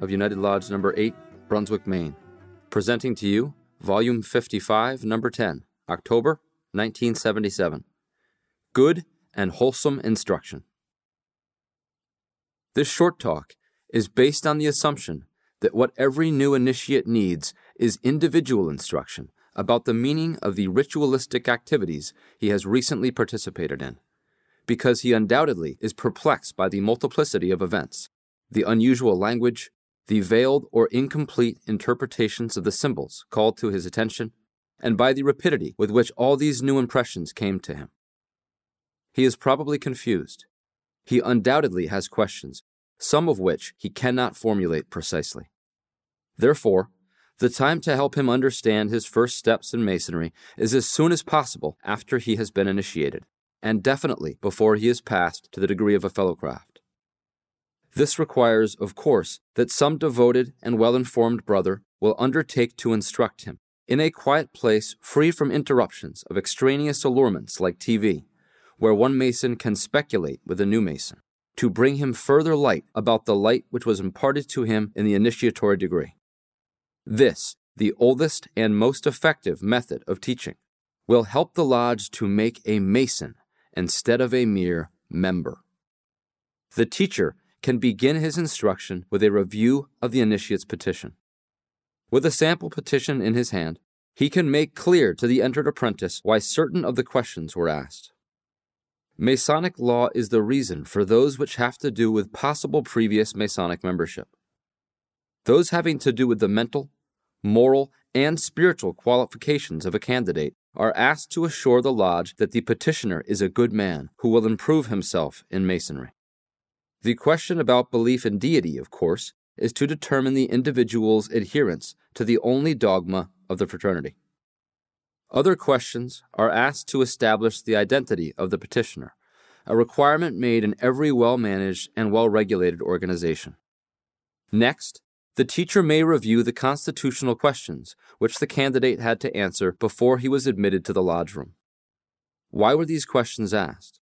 of United Lodge Number 8, Brunswick, Maine, presenting to you Volume 55, Number 10, October 1977. Good and Wholesome Instruction. This short talk is based on the assumption that what every new initiate needs is individual instruction about the meaning of the ritualistic activities he has recently participated in, because he undoubtedly is perplexed by the multiplicity of events, the unusual language, the veiled or incomplete interpretations of the symbols called to his attention, and by the rapidity with which all these new impressions came to him. He is probably confused. He undoubtedly has questions, some of which he cannot formulate precisely. Therefore, the time to help him understand his first steps in Masonry is as soon as possible after he has been initiated, and definitely before he is passed to the degree of a fellowcraft. This requires, of course, that some devoted and well informed brother will undertake to instruct him in a quiet place free from interruptions of extraneous allurements like TV, where one Mason can speculate with a new Mason, to bring him further light about the light which was imparted to him in the initiatory degree. This, the oldest and most effective method of teaching, will help the lodge to make a Mason instead of a mere member. The teacher can begin his instruction with a review of the initiate's petition. With a sample petition in his hand, he can make clear to the entered apprentice why certain of the questions were asked. Masonic law is the reason for those which have to do with possible previous Masonic membership. Those having to do with the mental, moral, and spiritual qualifications of a candidate are asked to assure the lodge that the petitioner is a good man who will improve himself in Masonry. The question about belief in deity, of course, is to determine the individual's adherence to the only dogma of the fraternity. Other questions are asked to establish the identity of the petitioner, a requirement made in every well managed and well regulated organization. Next, the teacher may review the constitutional questions which the candidate had to answer before he was admitted to the lodge room. Why were these questions asked?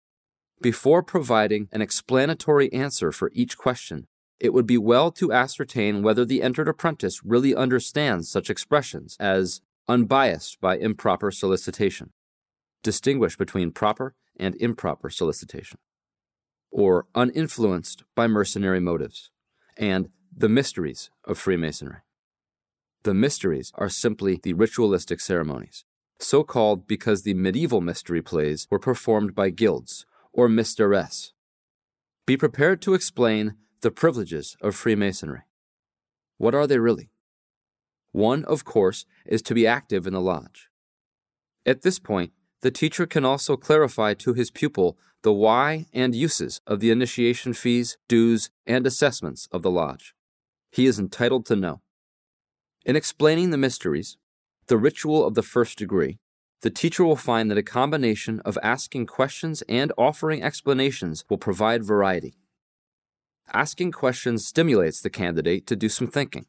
Before providing an explanatory answer for each question, it would be well to ascertain whether the entered apprentice really understands such expressions as unbiased by improper solicitation, distinguish between proper and improper solicitation, or uninfluenced by mercenary motives, and the mysteries of Freemasonry. The mysteries are simply the ritualistic ceremonies, so called because the medieval mystery plays were performed by guilds or mysteresses. Be prepared to explain the privileges of Freemasonry. What are they really? One, of course, is to be active in the lodge. At this point, the teacher can also clarify to his pupil the why and uses of the initiation fees, dues, and assessments of the lodge he is entitled to know. In explaining the mysteries, the ritual of the first degree, the teacher will find that a combination of asking questions and offering explanations will provide variety. Asking questions stimulates the candidate to do some thinking,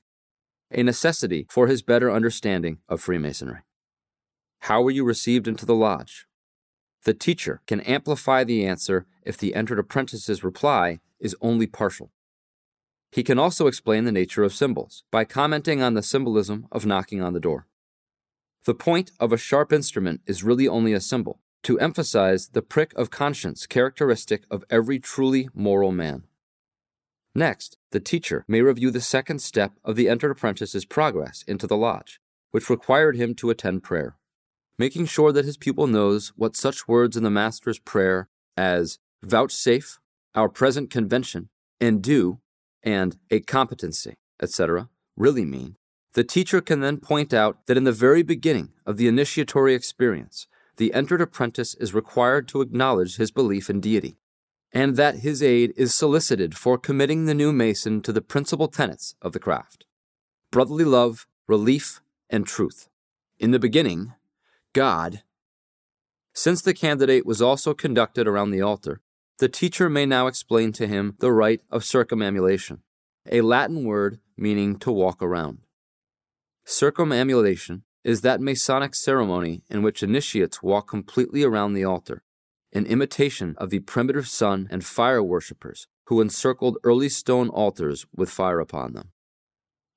a necessity for his better understanding of Freemasonry. How were you received into the lodge? The teacher can amplify the answer if the entered apprentice's reply is only partial. He can also explain the nature of symbols by commenting on the symbolism of knocking on the door. The point of a sharp instrument is really only a symbol, to emphasize the prick of conscience characteristic of every truly moral man. Next, the teacher may review the second step of the entered apprentice's progress into the lodge, which required him to attend prayer, making sure that his pupil knows what such words in the Master's prayer as vouchsafe, our present convention, and do and a competency, etc., really mean, the teacher can then point out that in the very beginning of the initiatory experience, the entered apprentice is required to acknowledge his belief in deity, and that his aid is solicited for committing the new Mason to the principal tenets of the craft brotherly love, relief, and truth. In the beginning, God. Since the candidate was also conducted around the altar, the teacher may now explain to him the rite of circumambulation, a Latin word meaning to walk around. Circumambulation is that Masonic ceremony in which initiates walk completely around the altar, in imitation of the primitive sun and fire worshippers who encircled early stone altars with fire upon them.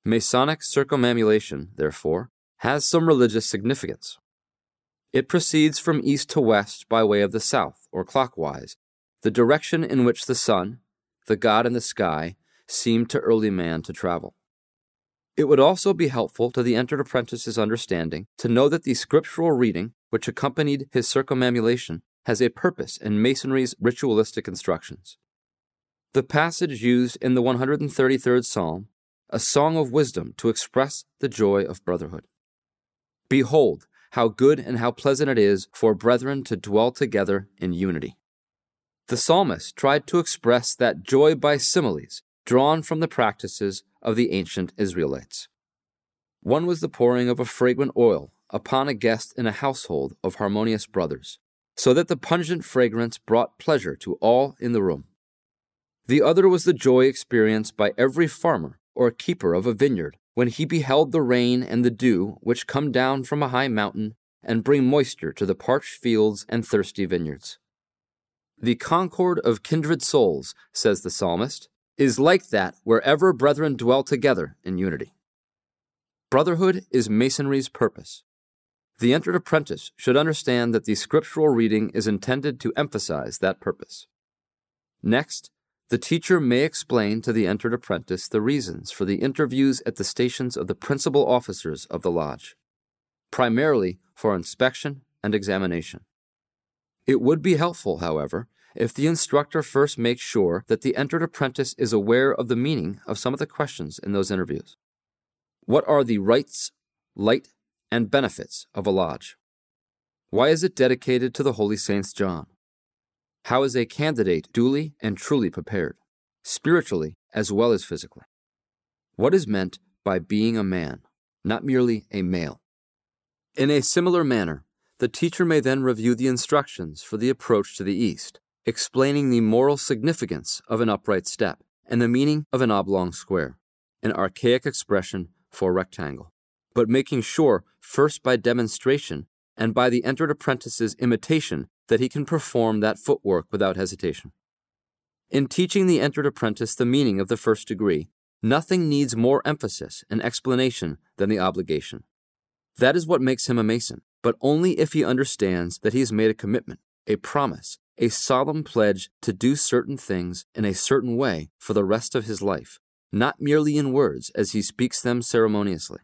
Masonic circumambulation, therefore, has some religious significance. It proceeds from east to west by way of the south, or clockwise, the direction in which the sun, the god in the sky, seemed to early man to travel. It would also be helpful to the entered apprentice's understanding to know that the scriptural reading which accompanied his circumambulation has a purpose in Masonry's ritualistic instructions. The passage used in the 133rd Psalm, a song of wisdom to express the joy of brotherhood. Behold, how good and how pleasant it is for brethren to dwell together in unity. The psalmist tried to express that joy by similes drawn from the practices of the ancient Israelites. One was the pouring of a fragrant oil upon a guest in a household of harmonious brothers, so that the pungent fragrance brought pleasure to all in the room. The other was the joy experienced by every farmer or keeper of a vineyard when he beheld the rain and the dew which come down from a high mountain and bring moisture to the parched fields and thirsty vineyards. The concord of kindred souls, says the psalmist, is like that wherever brethren dwell together in unity. Brotherhood is Masonry's purpose. The entered apprentice should understand that the scriptural reading is intended to emphasize that purpose. Next, the teacher may explain to the entered apprentice the reasons for the interviews at the stations of the principal officers of the lodge, primarily for inspection and examination. It would be helpful, however, if the instructor first makes sure that the entered apprentice is aware of the meaning of some of the questions in those interviews. What are the rights, light, and benefits of a lodge? Why is it dedicated to the Holy Saints John? How is a candidate duly and truly prepared, spiritually as well as physically? What is meant by being a man, not merely a male? In a similar manner, the teacher may then review the instructions for the approach to the east, explaining the moral significance of an upright step and the meaning of an oblong square, an archaic expression for rectangle, but making sure, first by demonstration and by the entered apprentice's imitation, that he can perform that footwork without hesitation. In teaching the entered apprentice the meaning of the first degree, nothing needs more emphasis and explanation than the obligation. That is what makes him a Mason but only if he understands that he has made a commitment, a promise, a solemn pledge to do certain things in a certain way for the rest of his life, not merely in words as he speaks them ceremoniously.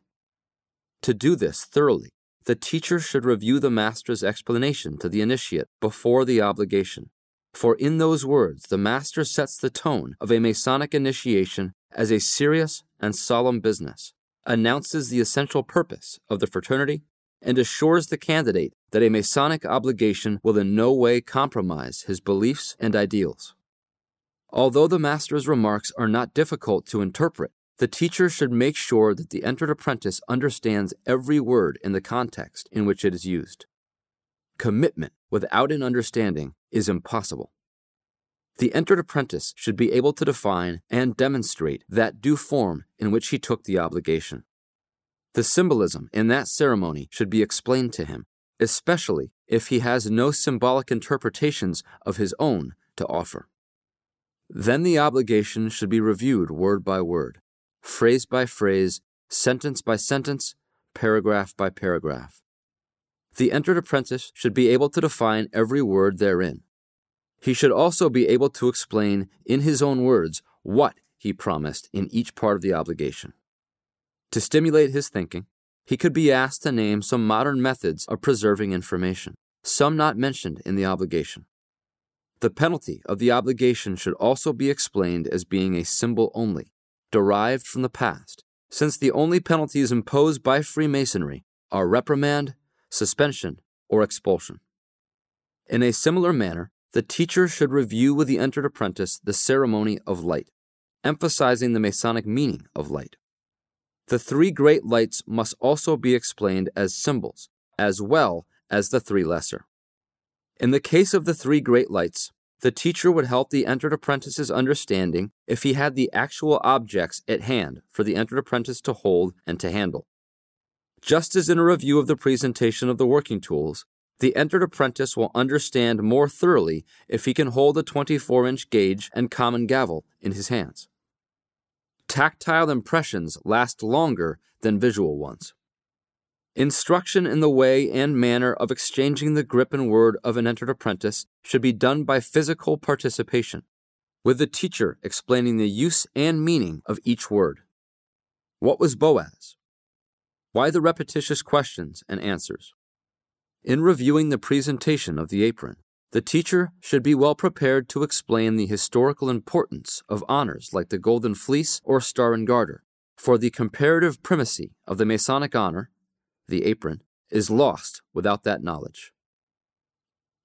To do this thoroughly, the teacher should review the master's explanation to the initiate before the obligation, for in those words the master sets the tone of a Masonic initiation as a serious and solemn business, announces the essential purpose of the fraternity and assures the candidate that a Masonic obligation will in no way compromise his beliefs and ideals. Although the master's remarks are not difficult to interpret, the teacher should make sure that the entered apprentice understands every word in the context in which it is used. Commitment without an understanding is impossible. The entered apprentice should be able to define and demonstrate that due form in which he took the obligation. The symbolism in that ceremony should be explained to him, especially if he has no symbolic interpretations of his own to offer. Then the obligation should be reviewed word by word, phrase by phrase, sentence by sentence, paragraph by paragraph. The entered apprentice should be able to define every word therein. He should also be able to explain in his own words what he promised in each part of the obligation. To stimulate his thinking, he could be asked to name some modern methods of preserving information, some not mentioned in the obligation. The penalty of the obligation should also be explained as being a symbol only, derived from the past, since the only penalties imposed by Freemasonry are reprimand, suspension, or expulsion. In a similar manner, the teacher should review with the entered apprentice the ceremony of light, emphasizing the Masonic meaning of light. The three great lights must also be explained as symbols, as well as the three lesser. In the case of the three great lights, the teacher would help the entered apprentice's understanding if he had the actual objects at hand for the entered apprentice to hold and to handle. Just as in a review of the presentation of the working tools, the entered apprentice will understand more thoroughly if he can hold a 24 inch gauge and common gavel in his hands. Tactile impressions last longer than visual ones. Instruction in the way and manner of exchanging the grip and word of an entered apprentice should be done by physical participation, with the teacher explaining the use and meaning of each word. What was Boaz? Why the repetitious questions and answers? In reviewing the presentation of the apron, the teacher should be well prepared to explain the historical importance of honors like the Golden Fleece or Star and Garter, for the comparative primacy of the Masonic honor the apron, is lost without that knowledge.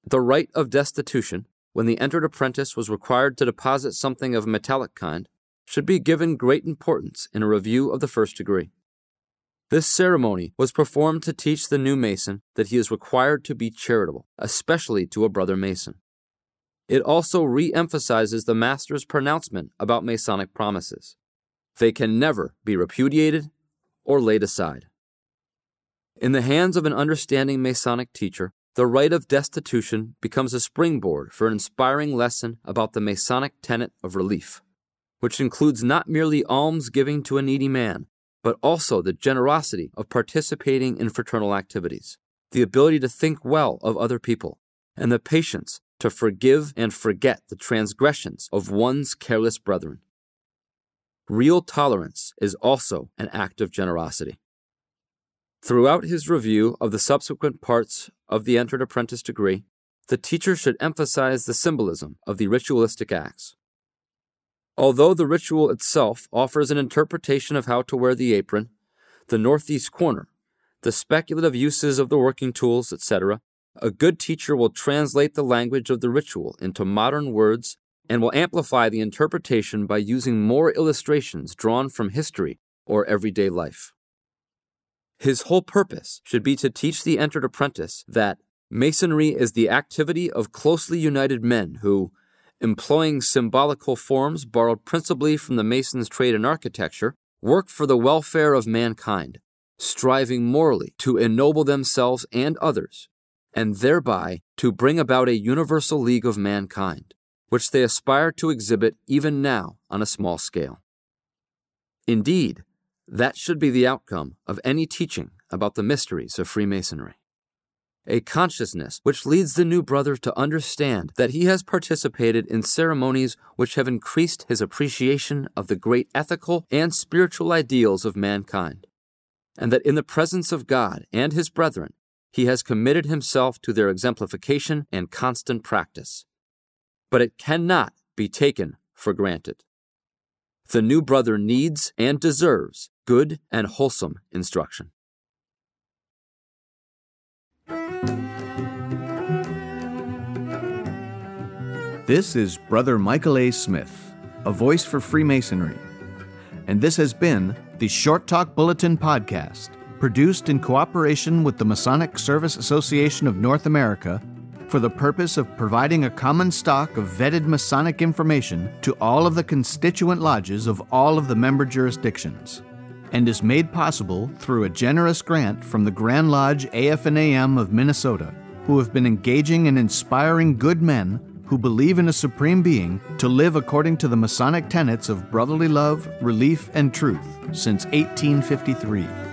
The rite of destitution, when the entered apprentice was required to deposit something of a metallic kind, should be given great importance in a review of the first degree. This ceremony was performed to teach the new Mason that he is required to be charitable, especially to a brother Mason. It also re emphasizes the Master's pronouncement about Masonic promises. They can never be repudiated or laid aside. In the hands of an understanding Masonic teacher, the rite of destitution becomes a springboard for an inspiring lesson about the Masonic tenet of relief, which includes not merely alms giving to a needy man, but also the generosity of participating in fraternal activities, the ability to think well of other people, and the patience to forgive and forget the transgressions of one's careless brethren. Real tolerance is also an act of generosity. Throughout his review of the subsequent parts of the entered apprentice degree, the teacher should emphasize the symbolism of the ritualistic acts. Although the ritual itself offers an interpretation of how to wear the apron, the northeast corner, the speculative uses of the working tools, etc., a good teacher will translate the language of the ritual into modern words and will amplify the interpretation by using more illustrations drawn from history or everyday life. His whole purpose should be to teach the entered apprentice that Masonry is the activity of closely united men who, employing symbolical forms borrowed principally from the Mason's trade in architecture, work for the welfare of mankind, striving morally to ennoble themselves and others, and thereby to bring about a universal league of mankind, which they aspire to exhibit even now on a small scale. Indeed, that should be the outcome of any teaching about the mysteries of Freemasonry. A consciousness which leads the new brother to understand that he has participated in ceremonies which have increased his appreciation of the great ethical and spiritual ideals of mankind, and that in the presence of God and his brethren, he has committed himself to their exemplification and constant practice. But it cannot be taken for granted. The new brother needs and deserves good and wholesome instruction. This is Brother Michael A. Smith, a voice for Freemasonry. And this has been the Short Talk Bulletin Podcast, produced in cooperation with the Masonic Service Association of North America for the purpose of providing a common stock of vetted Masonic information to all of the constituent lodges of all of the member jurisdictions and is made possible through a generous grant from the Grand Lodge AF&AM of Minnesota, who have been engaging and inspiring good men who believe in a supreme being to live according to the Masonic tenets of brotherly love, relief, and truth since 1853.